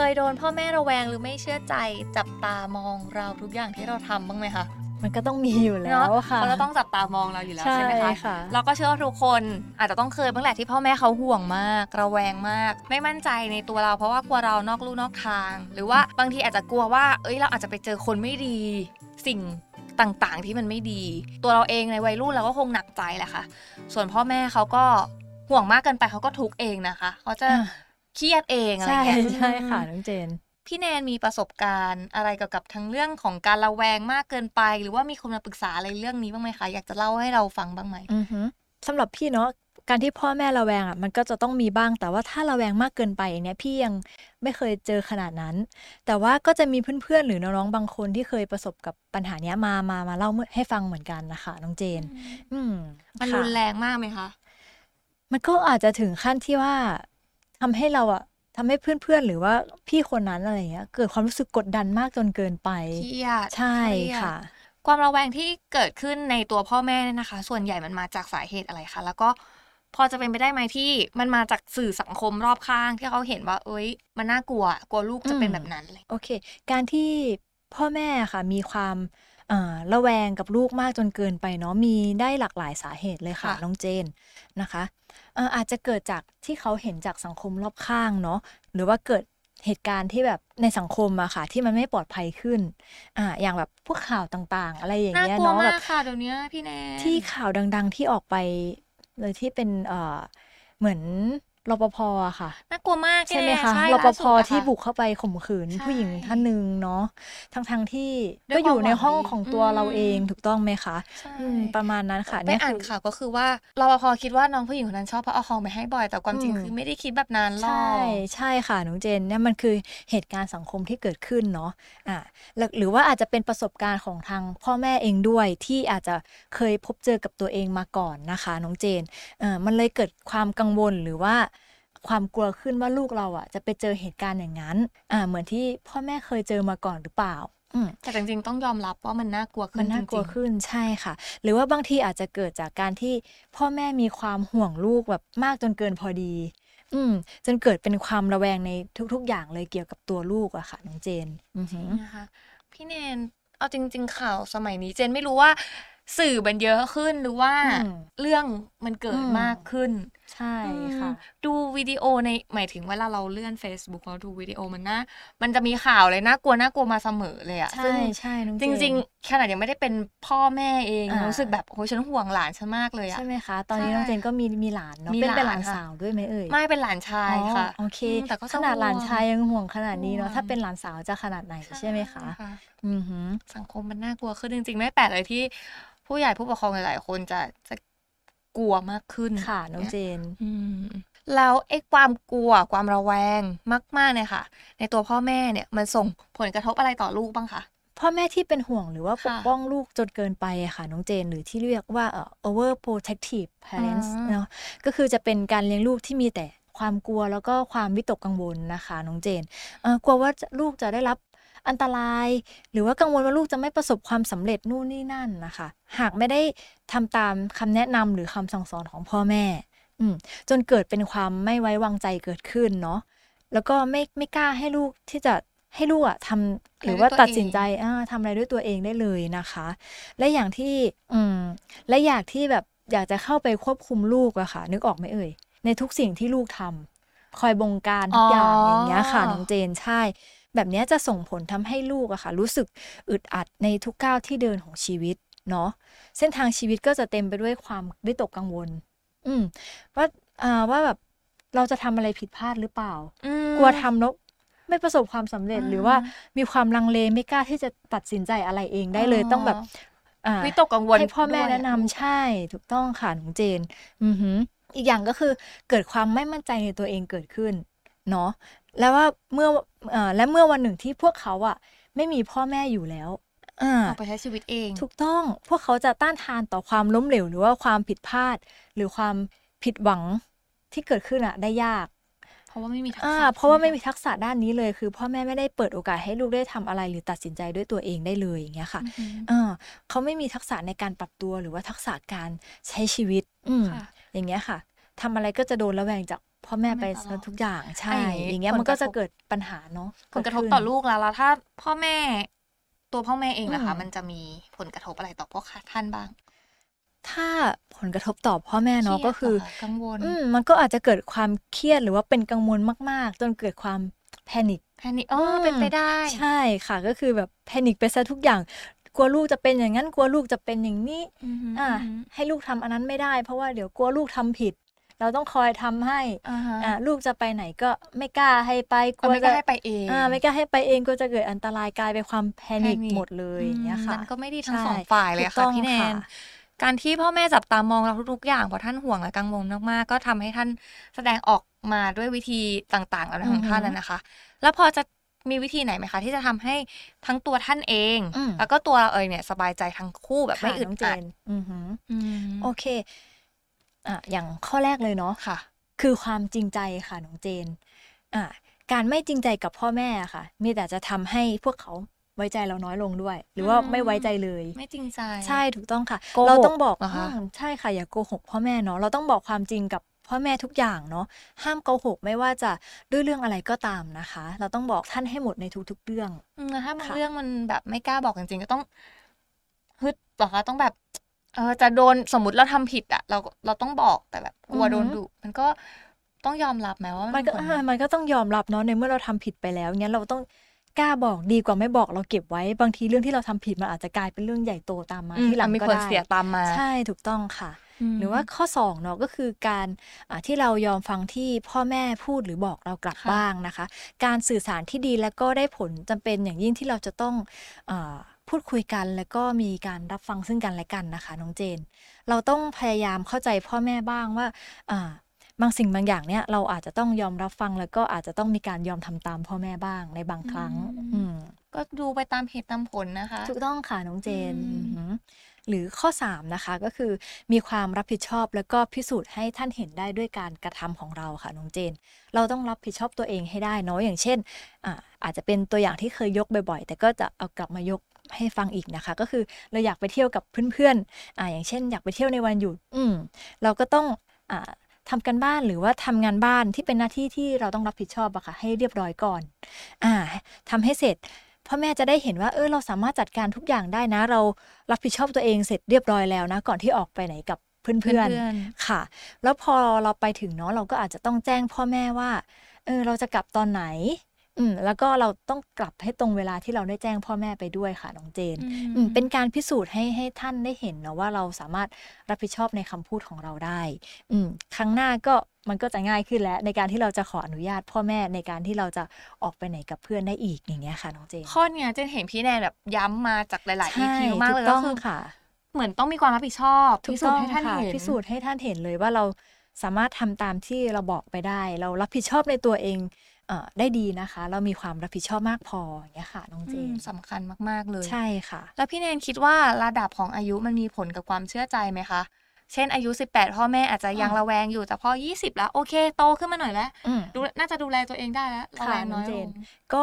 เคยโดนพ่อแม่ระแวงหรือไม่เชื่อใจจับตามองเราทุกอย่างที่เราทำบ้างไหมคะมันก็ต้องมีอยู่แล้วเนาะค่ะเขาจะต้องจับตามองเราอยู่แล้วใช่ไหมคะค่ะเราก็เชื่อว่าทุกคนอาจจะต้องเคยบ้างแหละที่พ่อแม่เขาห่วงมากระแวงมาก ไม่มั่นใจในตัวเราเพราะว่ากลัวเรานอกลู่นอกทาง หรือว่าบางทีอาจจะกลัวว่า เอ้ยเราอาจจะไปเจอคนไม่ดี สิ่งต่างๆที่มันไม่ดี ตัวเราเองในวัยรุ่นเราก็คงหนักใจแหละค่ะ ส่วนพ่อแม่เขาก็ห่วงมากเกินไปเขาก็ทุกข์เองนะคะเขาจะอ่า เครียดเองอะไรใช่อย่างเงี้ยใช่ค่ะน้องเจน พี่แนนมีประสบการณ์อะไรเกี่ยวกับทั้งเรื่องของการระแวงมากเกินไป หรือว่ามีคนมาปรึกษาอะไรเรื่องนี้บ้างไหมคะอยากจะเล่าให้เราฟังบ้างไหมอือฮึสำหรับพี่เนาะการที่พ่อแม่ระแวงอะมันก็จะต้องมีบ้าง แต่ว่าถ้าระแวงมากเกินไปอย่างเนี้ยพี่ยังไม่เคยเจอขนาดนั้น แต่ว่าก็จะมีเพื่อนๆ หรือน้องๆบางคนที่เคยประสบกับปัญหาเนี้ยมามามาเล่าให้ฟังเหมือนกันนะคะน้องเจน อืมมันค่ะรุนแรงมากไหมคะ มันก็อาจจะถึงขั้นที่ว่า ทำให้เราอะทำให้เพื่อนๆ หรือว่าพี่คนนั้นอะไรเงี้ยเกิดความรู้สึกกดดันมากจนเกินไปเครียดใช่เครียดค่ะ ความระแวงที่เกิดขึ้นในตัวพ่อแม่เนี่ยนะคะ ส่วนใหญ่มันมาจากสาเหตุอะไรคะแล้วก็พอจะเป็นไปได้ไหมที่มันมาจากสื่อสังคมรอบข้างที่เขาเห็นว่า เอ้ย มันน่ากลัว กลัวลูกจะเป็นอืมแบบนั้นเลยโอเค การที่พ่อแม่ค่ะมีความเอ่อ ระแวงกับลูกมากจนเกินไปเนาะมีได้หลากหลายสาเหตุเลยค่ะค่ะน้องเจนนะคะเอ่ออาจจะเกิดจากที่เขาเห็นจากสังคมรอบข้างเนาะหรือว่าเกิดเหตุการณ์ที่แบบในสังคมอะค่ะ ที่มันไม่ปลอดภัยขึ้น อ่า อย่างแบบพวกข่าวต่างๆ อะไรอย่างน่าเงี้ยกลัวเนาะมาแบกบค่ะเดี๋ยวนี้พี่แนนที่ข่าวดัง ๆ ที่ออกไปเลยที่เป็นเอ่อเหมือน รปภอะค่ะน่ากลัวมากใช่ไหมแน่คะใช่รปล่าภสุดอะที่ค่ะบุกเข้าไปข่มขืนใช่ผู้หญิงท่านหนึ่งเนาะทั้งทงๆที่ด้วยก็อยู่ในความหวังห้องดีของตัวอืมเราเองถูกต้องไหมคะใช่อืมประมาณนั้นค่ะไปเนี่ยอ่านคือข่าวก็คือว่ารปภคิดว่าน้องผู้หญิงคนนั้นชอบเพราะเอาของไปให้บ่อย แต่ความจริงอืมคือไม่ได้คิดแบบนั้นหรอกใช่ใช่ค่ะน้องเจนเนี่ยมันคือเหตุการณ์สังคมที่เกิดขึ้นเนาะอ่าแล้วหรือว่าอาจจะเป็นประสบการณ์ของทางพ่อแม่เองด้วยที่อาจจะเคยพบเจอกับตัวเองมาก่อนนะคะน้องเจนเออมันเลยเกิดความกังวลหรือว่า ความกลัวขึ้นว่าลูกเราอะ จะไปเจอเหตุการณ์อย่างนั้น อ่า เหมือนที่พ่อแม่เคยเจอมาก่อนหรือเปล่าอืมแต่จริงๆ ต้องยอมรับว่ามันน่ากลัวขึ้มันนน่ากลัวจริงขึ้นใช่ค่ะ หรือว่าบางทีอาจจะเกิดจากการที่พ่อแม่มีความห่วงลูกแบบมากจนเกินพอดี อืม จนเกิดเป็นความระแวงในทุก ๆ อย่างเลยเกี่ยวกับตัวลูกอะค่ะน้องเจนอือหือๆนะคะพี่แนนเอาจริง ๆ ข่าวสมัยนี้เจนไม่รู้ว่าสื่อมันเยอะขึ้นหรือว่าอืมเรื่องมันเกิดอืมมากขึ้น ใช่ค่ะอืมดูวิดีโอในหมายถึงเวลาเราเลื่อน Facebook เราดูวิดีโอมันน่ามันจะมีข่าวเลยน่ากลัวน่ากลัวมาเสมอเลยอะใช่ซึ่งใช่น้องเจจนริงๆขนาดยังไม่ได้เป็นพ่อแม่เองอ่ารู้สึกแบบโอ้ยฉันห่วงหลานฉันมากเลยอะใช่ไหมคะ ตอนนี้ใช่น้องเจนก็มีมีหลานเนาะมีเป็นเป็นหหลาลานนค่ะสาวด้วยไหมเอ่ยไม่เป็นหลานชายค่ะอ๋อโอเคอืมแต่ก็ขนาดหลานห่วงชายยังห่วงขนาดนี้เนาะห่วงถ้าเป็นหลานสาวจะขนาดไหนใช่ไหมคะอือหือสังคมมันน่ากลัวขึ้นจริงๆ ไม่แปลกเลยที่ผู้ใหญ่ผู้ปกครองหลายๆ คนจะจะ กลัวมากขึ้นค่ะน้องเจนอืมแล้วไอ้ความกลัวความระแวงมากๆเนี่ยค่ะ ในตัวพ่อแม่เนี่ยมันส่งผลกระทบอะไรต่อลูกบ้างคะพ่อแม่ที่เป็นห่วงหรือว่าปกค่ะป้องลูกจนเกินไปอะค่ะ น้องเจนหรือที่เรียกว่าเอ่อ over protective parents อืมเนาะก็คือจะเป็นการเลี้ยงลูกที่มีแต่ความกลัวแล้วก็ความวิตกกังวลนะคะ น้องเจนเอ่อกลัวว่าจะลูกจะได้รับ อันตราย หรือว่ากังวลว่าลูกจะไม่ประสบความสำเร็จนู่นนี่นั่นนะคะ หากไม่ได้ทำตามคำแนะนำหรือคำสั่งสอนของพ่อแม่ อืมจนเกิดเป็นความไม่ไว้วางใจเกิดขึ้นเนาะแล้วก็ไม่ไม่กล้าให้ลูกที่จะให้ลูกอะทำหรือว่าตัดสินใจอ่าทำอะไรด้วยตัวเองได้เลยนะคะ และอย่างที่อืมและอยากที่แบบอยากจะเข้าไปควบคุมลูกอะค่ะ นึกออกไหมเอ่ย ในทุกสิ่งที่ลูกทำคอยบงการทุกอย่างอ๋อออย่างเงี้ยค่ะน้องเจนใช่แบบเนี้ยจะส่งผลทำให้ลูกอะค่ะ รู้สึกอึดอัดในทุกก้าวที่เดินของชีวิตเนาะเส้นทางชีวิตก็จะเต็มไปด้วยความวิตกกังวล อืมว่าอ่าว่าแบบเราจะทำอะไรผิดพลาดหรือเปล่าอืมกลัวทำแล้วไม่ประสบความสำเร็จอ่าหรือว่ามีความลังเลไม่กล้าที่จะตัดสินใจอะไรเองได้เลยต้องแบบอ่าวิตกกังวลให้พ่อแม่ด้วยแนะนำใช่ ถูกต้องค่ะน้องเจน อือหืออีกอย่างก็คือเกิดความไม่มั่นใจในตัวเองเกิดขึ้นเนาะ แล้วว่าเมื่อเอ่อและเมื่อวันหนึ่งที่พวกเขาอะไม่มีพ่อแม่อยู่แล้วอ่าออกไปใช้ชีวิตเอง ถูกต้องพวกเขาจะต้านทานต่อความล้มเหลวหรือว่าความผิดพลาด หรือความผิดหวังที่เกิดขึ้นอะได้ยาก เพราะว่าไม่มีทักษะอ่าเพราะว่าไม่ใช่หมีทักษะด้านนี้เลย คือ พ่อแม่ไม่ได้เปิดโอกาสให้ลูกได้ทำอะไรหรือตัดสินใจด้วยตัวเองได้เลยอย่างเงี้ยค่ะอือหืออ่าเขาไม่มีทักษะในการปรับตัวหรือว่าทักษะการใช้ชีวิต อืมค่ะอย่างเงี้ยค่ะทำอะไรก็จะโดนระแวงจาก พ่อแม่พ่อแม่ไปตลอดซะทุกอย่างใช่อะอย่างงี้อย่างเงี้ยผลมันก็กระทบจะเกิดปัญหาเนาะผลกระทบเกิดต่อขึ้นลูกแล้วแล้วถ้าพ่อแม่ตัวพ่อแม่เองนะคะอืมมันจะมีผลกระทบอะไรต่อพวกท่านบ้าง ถ้าผลกระทบต่อพ่อแม่เนาะครียดก็คือหรคะกังวลอืมมันก็อาจจะเกิดความเครียดหรือว่าเป็นกังวลมาก ๆ จนเกิดความแพนิคแพนิคอ๋อเป็นไปได้ ใช่ค่ะ ก็คือแบบแพนิคไปซะทุกอย่างกลัวลูกจะเป็นอย่างนั้นกลัวลูกจะเป็นอย่างนี้อือหืออ่าอือหือให้ลูกทำอันนั้นไม่ได้ เพราะว่าเดี๋ยวกลัวลูกทำผิด เราต้องคอยทำให้อ่าฮะอ่าลูกจะไปไหนก็ไม่กล้าให้ไปกก็ลัวไม่กล้าจะให้ไปเองอ่าไม่กล้าให้ไปเองก็จะเกิดอันตรายกลายเป็นความแพนิค panic หมดเลยอย่างเงี้ยค่ะมันก็ไม่ดีทั้งใช่สองฝ่ายเลยถูกค่ะต้องพี่แนนค่ะการที่พ่อแม่จับตามองเราทุกๆอย่างเพราะท่านห่วงและกังวลมากๆ ก็ทำให้ท่านแสดงออกมาด้วยวิธีต่างๆอะไรของท่านน่ะนะคะ แล้วพอจะมีวิธีไหนไหมคะที่จะทำให้ทั้งตัวท่านเองอืมแล้วก็ตัวเราเองเนี่ยสบายใจทั้งคู่แบบไม่ค่ะอึดน้องเจอัดนอือหืออืมโอเค อะอย่างข้อแรกเลยเนาะค่ะ คือความจริงใจค่ะน้องเจนอ่าการไม่จริงใจกับพ่อแม่อะค่ะ มีแต่จะทำให้พวกเขาไว้ใจเราน้อยลงด้วย หรือว่าอืมไม่ไว้ใจเลย ไม่จริงใจ ใช่ถูกต้องค่ะโกหกเราต้องบอกเหรอคะอืมใช่ค่ะอย่าโกหกพ่อแม่เนาะเราต้องบอกความจริงกับพ่อแม่ทุกอย่างเนาะห้ามโกหกไม่ว่าจะด้วยเรื่องอะไรก็ตามนะคะ เราต้องบอกท่านให้หมดในทุกๆเรื่องอืมแล้วถ้าบางค่ะเรื่องมันแบบไม่กล้าบอกจริงๆก็ต้องฮึดเหรอคะต้องแบบ เออจะโดนสมมติเราทำผิดอะเราเราต้องบอกแต่แบบกลัวโดนดุมันก็ต้องยอมรับไหมว่ามัมันก็ผลอ่ามันก็ต้องยอมรับเนาะในเมื่อเราทำผิดไปแล้วงั้นเราต้องกล้าบอกดีกว่าไม่บอกเราเก็บไว้ บางทีเรื่องที่เราทำผิดมันอาจจะกลายเป็นเรื่องใหญ่โตตามมาอืมที่หลังอะมีก็ผลได้เสียตามมา ใช่ถูกต้องค่ะมหรือว่าข้อสองเนาะก็คือการอ่าที่เรายอมฟังที่พ่อแม่พูดหรือบอกเรากลับค่ะบ้างนะคะ การสื่อสารที่ดีแล้วก็ได้ผลจำเป็นอย่างยิ่งที่เราจะต้องอา พูดคุยกัน แล้วก็มีการรับฟังซึ่งกันและกันนะคะน้องเจน เราต้องพยายามเข้าใจพ่อแม่บ้างว่าอ่าบางสิ่งบางอย่างเนี่ยเราอาจจะต้องยอมรับฟังแล้วก็อาจจะต้องมีการยอมทำตามพ่อแม่บ้างในบางครั้ง อืมอืมก็ดูไปตามเหตุตามผลนะคะ ถูกต้องค่ะน้องเจนอืมอือหือหรือข้อ 3 นะคะก็คือมีความรับผิดชอบแล้วก็พิสูจน์ให้ท่านเห็นได้ด้วยการกระทำของเราค่ะน้องเจน เราต้องรับผิดชอบตัวเองให้ได้เนาะอย่างเช่นอ่าอาจจะเป็นตัวอย่างที่เคยยกบ่อยๆ แต่ก็จะเอากลับมายก ให้ฟังอีกนะคะ ก็คือเราอยากไปเที่ยวกับเพื่อนๆอ่าอย่างเช่น อยากไปเที่ยวในวันหยุดอืมเราก็ต้องอ่าทำกันบ้านหรือว่าทำงานบ้านที่เป็นหน้าที่ที่เราต้องรับผิดชอบอะค่ะให้เรียบร้อยก่อนอ่าทำให้เสร็จพ่อแม่จะได้เห็นว่าเออเราสามารถจัดการทุกอย่างได้นะ เรารับผิดชอบตัวเองเสร็จเรียบร้อยแล้วนะ ก่อนที่ออกไปไหนกับเพื่อนเพื่อนๆๆค่ะ แล้วพอเราไปถึงเนาะเราก็อาจจะต้องแจ้งพ่อแม่ว่าเออเราจะกลับตอนไหน อืมแล้วก็เราต้องกลับให้ตรงเวลาที่เราได้แจ้งพ่อแม่ไปด้วยค่ะน้องเจนอืมเป็นการพิสูจน์ให้ให้ท่านได้เห็นเนาะว่าเราสามารถรับผิดชอบในคำพูดของเราได้ อืมครั้งหน้าก็มันก็จะง่ายขึ้นแล้วในการที่เราจะขออนุญาตพ่อแม่ในการที่เราจะออกไปไหนกับเพื่อนได้อีกอย่างเงี้ยค่ะน้องเจนข้อเนี้ยเจนเห็นพี่แนนแบบย้ำมาจากหลายๆใช่ EP มากเลยถูก็ต้องคือค่ะ เหมือนต้องมีความรับผิดชอบถูพิกสูต้จองน์ให้ท่านค่ะเห็นพิสูจน์ให้ท่านเห็นเลยว่าเราสามารถทำตามที่เราบอกไปได้ เรารับผิดชอบในตัวเองเอ่อ ได้ดีนะคะ เรามีความรับผิดชอบมากพออย่างเงี้ยค่ะน้องเจอืมนสำคัญมากๆเลยใช่ค่ะ แล้วพี่แนนคิดว่าระดับของอายุมันมีผลกับความเชื่อใจไหมคะเช่นอายุ 18 พ่อแม่อาจจะยังอืมระแวงอยู่แต่พอ 20 แล้ว โอเคโตขึ้นมาหน่อยแล้วอืมดูน่าจะดูแลตัวเองได้แล้วระค่ะแวงน้อยน้องเจลนงก็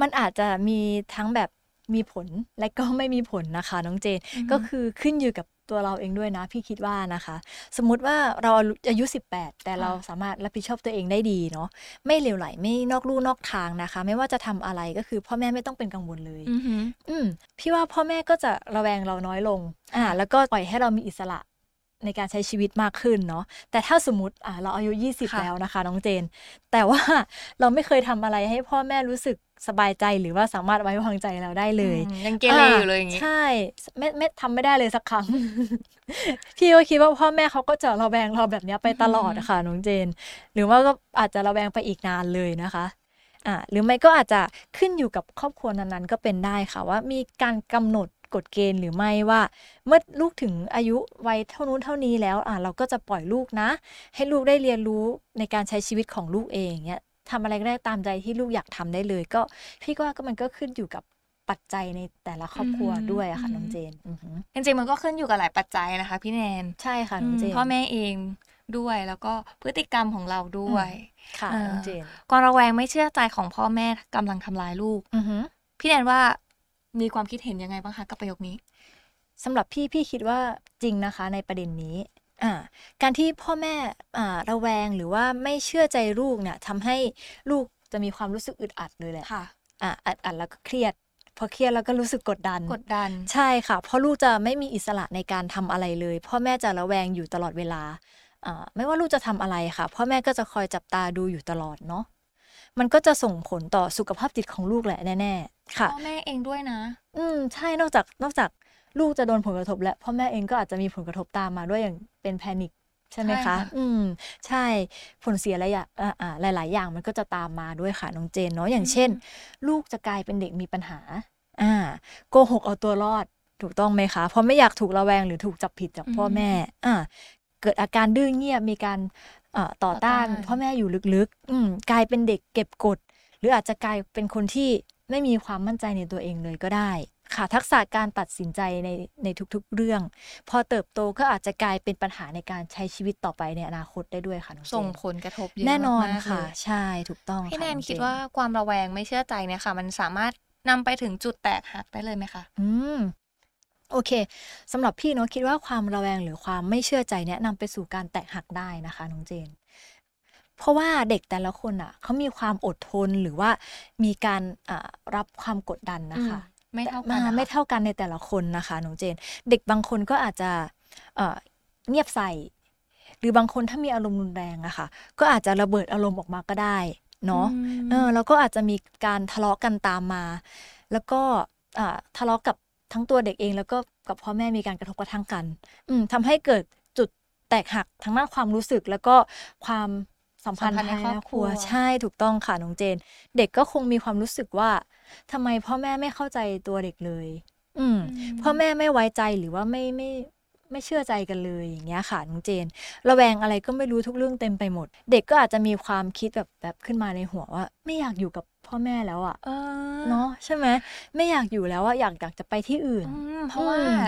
มันอาจจะมีทั้งแบบมีผลและก็ไม่มีผลนะคะ น้องเจนอือฮึก็คือขึ้นอยู่กับ ตัวเราเองด้วยนะ พี่คิดว่านะคะ สมมุติว่าเราอายุ 18 แต่เราสามารถรับผิดชอบตัวเองได้ดีเนาะไม่เหลวไหลไม่นอกลู่นอกทางนะคะ ไม่ว่าจะทำอะไรก็คือพ่อแม่ไม่ต้องเป็นกังวลเลยอือหืออืมพี่ว่าพ่อแม่ก็จะระแวงเราน้อยลง อ่า แล้วก็ปล่อยให้เรามีอิสระ ในการใช้ชีวิตมากขึ้นเนาะแต่ถ้าสมมติอ่าเราอายุ 20ค่ะแล้วนะคะ น้องเจน แต่ว่าเราไม่เคยทำอะไรให้พ่อแม่รู้สึกสบายใจหรือว่าสามารถไว้วางใจเราได้เลยอืมยังเกเรอยู่เลยอย่างงี้ใช่ไม่ไม่ทำไม่ได้เลยสักครั้ง พี่ก็คิดว่าพ่อแม่เขาก็จะระแวงเราแบบเนี้ยไปตลอดอือหือค่ะน้องเจน หรือว่าก็อาจจะระแวงไปอีกนานเลยนะคะอ่าหรือไม่ก็อาจจะขึ้นอยู่กับครอบครัวนั้นๆ ก็เป็นได้ค่ะว่ามีการกำหนด กฎเกณฑ์หรือไม่ว่า เมื่อลูกถึงอายุวัยเท่านู้นเท่านี้แล้วอ่าเราก็จะปล่อยลูกนะ ให้ลูกได้เรียนรู้ในการใช้ชีวิตของลูกเองเนี้ยทำอะไรก็ได้ตามใจที่ลูกอยากทำได้เลย ก็พี่ก็ว่าก็มันก็ขึ้นอยู่กับปัจจัยในแต่ละครอบครัวอืมด้วยอะค่ะอืมน้องเจนอือหือจริงๆมันก็ขึ้นอยู่กับหลายปัจจัยนะคะ พี่แนนใช่ค่ะน้องเจนพ่อแม่เองด้วยแล้วก็พฤติกรรมของเราด้วยค่ะอ่าน้องเจนความระแวงไม่เชื่อใจของพ่อแม่กำลังทำร้ายลูกอือหือพี่แนนว่า มีความคิดเห็นยังไงบ้างคะกับประโยคนี้สำหรับพี่พี่คิดว่าจริงนะคะในประเด็นนี้อ่าการที่พ่อแม่อ่าระแวงหรือว่าไม่เชื่อใจลูกเนี่ยทำให้ลูกจะมีความรู้สึกอึดอัดเลยแหละค่ะอ่าอัดอัดแล้วก็เครียด พอเครียดแล้วก็รู้สึกกดดันกดดัน ใช่ค่ะ เพราะลูกจะไม่มีอิสระในการทำอะไรเลย พ่อแม่จะระแวงอยู่ตลอดเวลาอ่าไม่ว่าลูกจะทำอะไรค่ะ พ่อแม่ก็จะคอยจับตาดูอยู่ตลอดเนาะ มันก็จะส่งผลต่อสุขภาพจิตของลูกแหละแน่ๆค่ะพ่อแม่เองด้วยนะ อืมใช่นอกจากนอกจากลูกจะโดนผลกระทบ แล้วพ่อแม่เองก็อาจจะมีผลกระทบตามมาด้วยอย่างเป็นแพนิคใช่ไหมใช่คะค่ะอืม ใช่ ผลเสียหลายอย่างอ่าอ่าหลาย ๆ อย่างมันก็จะตามมาด้วยค่ะ น้องเจนเนาะ อย่างเช่น ลูกจะกลายเป็นเด็กมีปัญหา อ่า โกหกเอาตัวรอด ถูกต้องไหมคะ เพราะไม่อยากถูกระแวงหรือถูกจับผิดจากพ่อแม่ อ่า เกิดอาการดื้อเงียบ มีการเอ่อ ต่อต้านต่อต้านพ่อแม่อยู่ลึกๆอืมกลายเป็นเด็กเก็บกด หรืออาจจะกลายเป็นคนที่ไม่มีความมั่นใจในตัวเองเลยก็ได้ ค่ะทักษะการตัดสินใจในในทุกๆเรื่อง พอเติบโตก็อาจจะกลายเป็นปัญหาในการใช้ชีวิตต่อไปในอนาคตได้ด้วยค่ะน้องเจนส่งผลกระทบเยอะแน่นอนมากๆค่ะเลยใช่ถูกต้องพี่ค่ะแนนองเจคิดว่าความระแวงไม่เชื่อใจเนี่ยค่ะ มันสามารถนำไปถึงจุดแตกหักได้เลยไหมคะอืม โอเคสำหรับพี่เนาะคิดว่าความระแวงหรือความไม่เชื่อใจเนี่ยนำไปสู่การแตกหักได้นะคะน้องเจน เพราะว่าเด็กแต่ละคนอะเขามีความอดทนหรือว่ามีการอ่ารับความกดดันนะคะไม่เท่ากันอ่นะคะไม่เท่ากันในแต่ละคนนะคะน้องเจน เด็กบางคนก็อาจจะเอ่อเงียบใส่หรือบางคนถ้ามีอารมณ์รุนแรงอะค่ะ ก็อาจจะระเบิดอารมณ์ออกมาก็ได้เนาะอืมเออแล้วก็อาจจะมีการทะเลาะกันตามมา แล้วก็อ่าทะเลาะกับ ทั้งตัวเด็กเองแล้วก็กับพ่อแม่มีการกระทบกระทั่งกันอืมทำให้เกิดจุดแตกหักทั้งด้านความรู้สึกแล้วก็ความสัมพันธ์สัมพันธ์ในภายครอบครัวใช่ถูกต้องค่ะน้องเจน เด็กก็คงมีความรู้สึกว่าทำไมพ่อแม่ไม่เข้าใจตัวเด็กเลย อืมพ่อแม่ไม่ไว้ใจหรือว่าไม่ไม่ ไม่เชื่อใจกันเลยอย่างเงี้ยค่ะน้องเจน ระแวงอะไรก็ไม่รู้ทุกเรื่องเต็มไปหมด เด็กก็อาจจะมีความคิดแบบแบบขึ้นมาในหัวว่า ไม่อยากอยู่กับพ่อแม่แล้วอะเออเนาะใช่ไหมไม่อยากอยู่แล้วอะอยากอยากจะไปที่อื่นอืมเพราะว่าอืม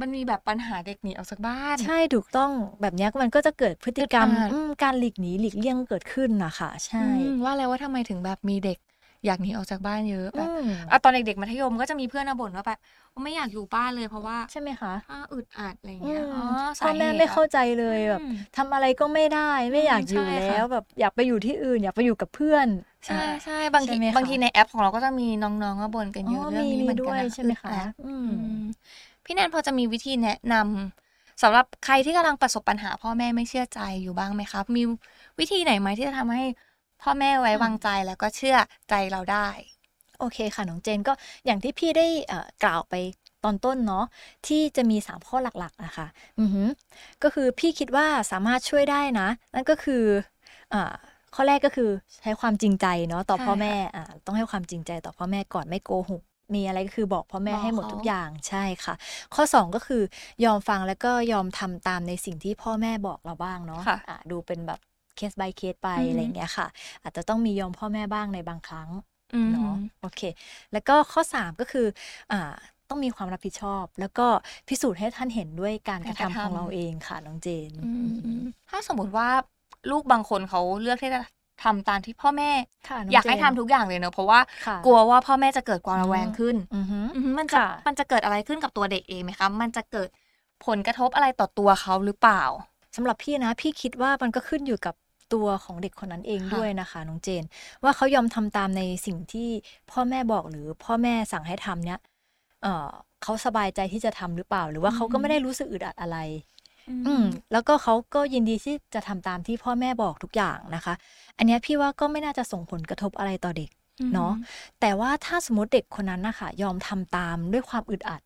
มันมีแบบปัญหาเด็กหนีออกจากบ้าน ใช่ถูกต้องแบบเนี้ยมันก็จะเกิดพฤติกรรมอึดอัดอืมการหลีกหนีหลีกเลี่ยงเกิดขึ้นนะคะใช่อืมว่าแล้วว่าทำไมถึงแบบมีเด็ก อยากหนีออกจากบ้านเยอะแบบอืมอะตอนเด็กๆมัธยมก็จะมีเพื่อนมาบ่นว่าแบบว่าไม่อยากอยู่บ้านเลยเพราะว่าใช่ไหมคะอ่าอึดอัดอะไรอืเงี้ยมอ๋อสาพ่อเหตุแม่ไม่เข้าอะใจเลยแบบอืมทำอะไรก็ไม่ได้ไม่อยากอยู่ใช่ค่ะแล้วแบบอยากไปอยู่ที่อื่น อยากไปอยู่กับเพื่อน ใช่อ่าใช่บางทีใช่ไหมคะบางทีในแอปของเราก็จะมีน้องๆมาบ่นกันเยอะอ๋อเรื่องมีนี้เหมือนด้กัวนยนะใช่ไหมคะอึดอัดอืมอืมพี่แนนพอจะมีวิธีแนะนำสำหรับใครที่กำลังประสบปัญหาพ่อแม่ไม่เชื่อใจอยู่บ้างไหมครับ มีวิธีไหนไหมที่จะทำให้ พ่อแม่ไว้วางใจแล้วก็เชื่อใจเราได้ โอเคค่ะน้องเจนก็อย่างที่พี่ได้เอ่อกล่าวไปตอนต้นเนาะที่จะมี 3 ข้อหลักๆนะคะอือหือก็คือพี่คิดว่าสามารถช่วยได้นะ นั่นก็คืออ่าข้อแรกก็คือใช้ความจริงใจเนาะต่อใช่พ่อค่ะแม่อ่าต้องให้ความจริงใจต่อพ่อแม่ก่อนไม่โกหกมีอะไรก็คือบอกพ่อแม่บอกให้หมดเขาทุกอย่างใช่ค่ะ ข้อ 2 ก็คือยอมฟังแล้วก็ยอมทำตามในสิ่งที่พ่อแม่บอกเราบ้างเนาะค่ะอ่าดูเป็นแบบ เคส by เคสไปอือหือออะไรอย่างเงี้ยค่ะ อาจจะต้องมียอมพ่อแม่บ้างในบางครั้งอืมเนาะโอเค แล้วก็ข้อ 3 ก็คืออ่าต้องมีความรับผิดชอบ แล้วก็พิสูจน์ให้ท่านเห็นด้วยการกระทำของเราเองค่ะน้องเจนอืมถ้าสมมติว่าลูกบางคนเขาเลือกที่จะทำตามที่พ่อแม่ค่ะน้งอยากให้เจทำนทุกอย่างเลยเนอะเพราะว่าค่ะกลัวว่าพ่อแม่จะเกิดความระแวงขึ้นอือหืออืมมันจะค่ะมันจะเกิดอะไรขึ้นกับตัวเด็กเองไหมคะมันจะเกิดผลกระทบอะไรต่อตัวเขาหรือเปล่าสำหรับพี่นะ พี่คิดว่ามันก็ขึ้นอยู่กับ ตัวของเด็กคนนั้นเองค่ะด้วยนะคะน้องเจน ว่าเขายอมทำตามในสิ่งที่พ่อแม่บอกหรือพ่อแม่สั่งให้ทำเนี้ยเออเขาสบายใจที่จะทำหรือเปล่า หรือว่าเขาก็ไม่ได้รู้สึกอึดอัดอะไร อืม แล้วก็เขาก็ยินดีที่จะทำตามที่พ่อแม่บอกทุกอย่างนะคะ อันเนี้ยพี่ว่าก็ไม่น่าจะส่งผลกระทบอะไรต่อเด็กเนาะแต่ว่าถ้าสมมติเด็กคนนั้นนะคะยอมทำตามด้วยความอึดอัด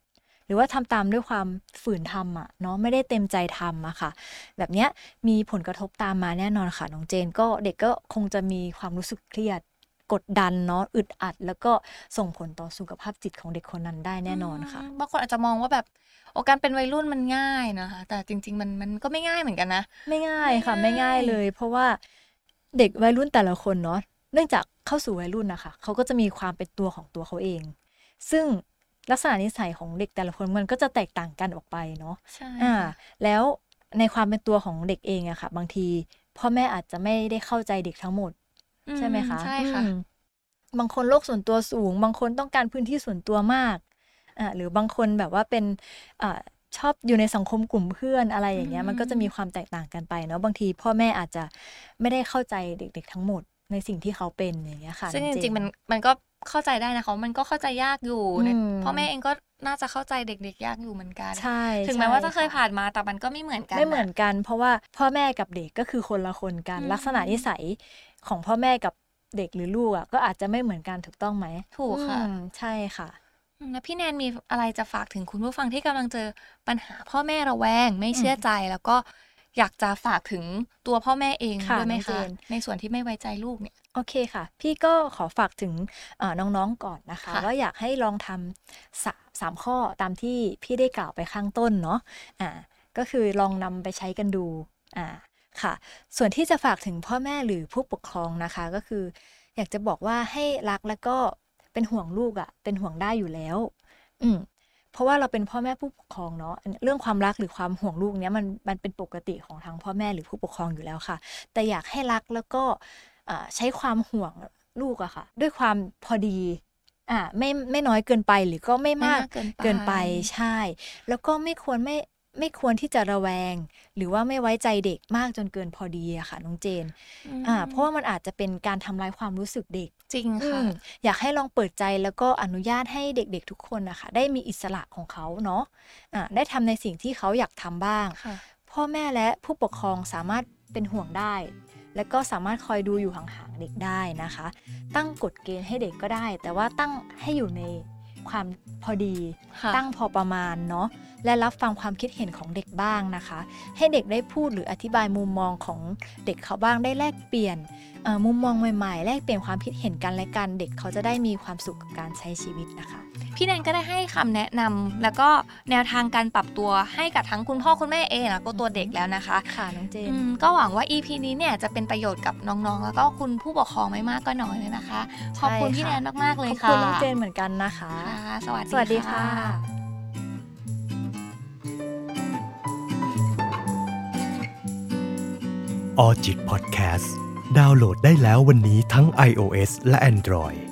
หรือว่าทำตามด้วยความฝืนทำอะเนาะไม่ได้เต็มใจทำอะค่ะ แบบเนี้ยมีผลกระทบตามมาแน่นอนค่ะน้องเจนก็เด็กก็คงจะมีความรู้สึกเครียดกดดันเนาะอึดอัด แล้วก็ส่งผลต่อสุขภาพจิตของเด็กคนนั้นได้แน่นอนค่ะมบางคนอาจจะมองว่าแบบโอการเป็นวัยรุ่นมันง่ายนะคะแต่จริง ๆ มันมันก็ไม่ง่ายเหมือนกันนะ ไม่ง่ายค่ะ ไม่ไม่ง่าง่ายยเลย เพราะว่าเด็กวัยรุ่นแต่ละคนเนาะเนื่องจากเข้าสู่วัยรุ่นนะคะเขาก็จะมีความเป็นตัวของตัวเขาเอง ซึ่ง ลักษณะนิสัยของเด็กแต่ละคนมันก็จะแตกต่างกันออกไปเนาะใช่อ่า แล้วในความเป็นตัวของเด็กเองอะค่ะ บางทีพ่อแม่อาจจะไม่ได้เข้าใจเด็กทั้งหมด ใช่ไหมคะใช่ค่ะอืมบางคนโลกส่วนตัวสูง บางคนต้องการพื้นที่ส่วนตัวมากอ่าหรือบางคนแบบว่าเป็นอ่าชอบอยู่ในสังคมกลุ่มเพื่อนอะไรอย่างเงี้ยมันก็จะมีความแตกต่างกันไปเนาะบางทีพ่อแม่อาจจะไม่ได้เข้าใจเด็ก ๆ ทั้งหมดในสิ่งที่เขาเป็นอย่างเงี้ยค่ะ ซึ่งน้จอเริงๆมันมันก็ เข้าใจได้นะคะมันก็เข้าใจยากอยู่อืมในพ่อแม่เองก็น่าจะเข้าใจเด็กๆ ยากอยู่เหมือนกันใช่ถึงแม้ว่าจะเคยใช่ผ่านมาแต่มันก็ไม่เหมือนกันไม่เหมือนนะกัน เพราะว่าพ่อแม่กับเด็กก็คือคนละคนกันอืมลักษณะนิสัยของพ่อแม่กับเด็กหรือลูกอะก็อาจจะไม่เหมือนกันถูกต้องไหมถูกค่ะอืมใช่ค่ะอืมแล้วพี่แนนมีอะไรจะฝากถึงคุณผู้ฟังที่กำลังเจอปัญหาพ่อแม่ระแวง ไม่เชื่อใจแล้วก็อยากจะฝากถึงตัวพ่อแม่เองค่ะด้วยไหมน้องเจคะนในส่วนที่ไม่ไว้ใจลูกเนี่ย โอเคค่ะ พี่ก็ขอฝากถึงเอ่อน้องๆก่อนนะคะค่ะว่าอยากให้ลองทำสาสามข้อตามที่พี่ได้กล่าวไปข้างต้นเนาะอ่าก็คือลองนำไปใช้กันดูอ่าค่ะ ส่วนที่จะฝากถึงพ่อแม่หรือผู้ปกครองนะคะก็คือ อยากจะบอกว่าให้รักแล้วก็เป็นห่วงลูกอะ่ะเป็นห่วงได้อยู่แล้ว อืมเพราะว่าเราเป็นพ่อแม่ผู้ปกครองเนาะเรื่องความรักหรือความห่วงลูกเนี้ยมันมันเป็นปกติของทางพ่อแม่หรือผู้ปกครองอยู่แล้วค่ะ แต่อยากให้รักแล้วก็อ่า ใช้ความห่วงลูกอะค่ะ ด้วยความพอดีอ่าไม่ไม่น้อยเกินไปหรือก็ไม่มากไม่มากเกินไปเกินไปใช่ แล้วก็ไม่ควรไม่ไม่ควรที่จะระแวง หรือว่าไม่ไว้ใจเด็กมากจนเกินพอดีอะค่ะน้องเจนอ่าเพราะว่ามันอาจจะเป็นการทำลายความรู้สึกเด็กจริงอืค่ะมอยากให้ลองเปิดใจแล้วก็อนุญาตให้เด็กๆทุกคนนะคะได้มีอิสระของเขาเนาะอ่าได้ทำในสิ่งที่เขาอยากทำบ้างค่ะพ่อแม่และผู้ปกครองสามารถเป็นห่วงได้ และก็สามารถคอยดูอยู่ห่างๆเด็กได้นะคะ ตั้งกฎเกณฑ์ให้เด็กก็ได้ แต่ว่าตั้งให้อยู่ในความพอดีค่ะตั้งพอประมาณเนาะและรับฟังความคิดเห็นของเด็กบ้างนะคะ ให้เด็กได้พูดหรืออธิบายมุมมองของเด็กเขาบ้างได้แลกเปลี่ยนเอ่อมุมมองใหม่ๆ แลกเปลี่ยนความคิดเห็นกันและกัน เด็กเขาจะได้มีความสุขกับการใช้ชีวิตนะคะ พี่แนนก็ได้ให้คำแนะนำแล้วก็แนวทางการปรับตัวให้กับทั้งคุณพ่อคุณแม่เองแล้วก็ตัวเด็กแล้วนะคะ ค่ะน้องเจนอืมก็หวังว่า EP นี้เนี่ยจะเป็นประโยชน์กับน้องๆ แล้วก็คุณผู้ปกครองไม่มากก็น้อยเลยนะคะ ขอบคุณใช่พี่แนค่ะนมากๆเลยขอบค่ะคุณน้องเจนเหมือนกันนะคะค่ะสวัสดีสวัสดีค่ะออจิตพอดแคสต์ดาวน์โหลดได้แล้ววันนี้ทั้ง iOS และ Android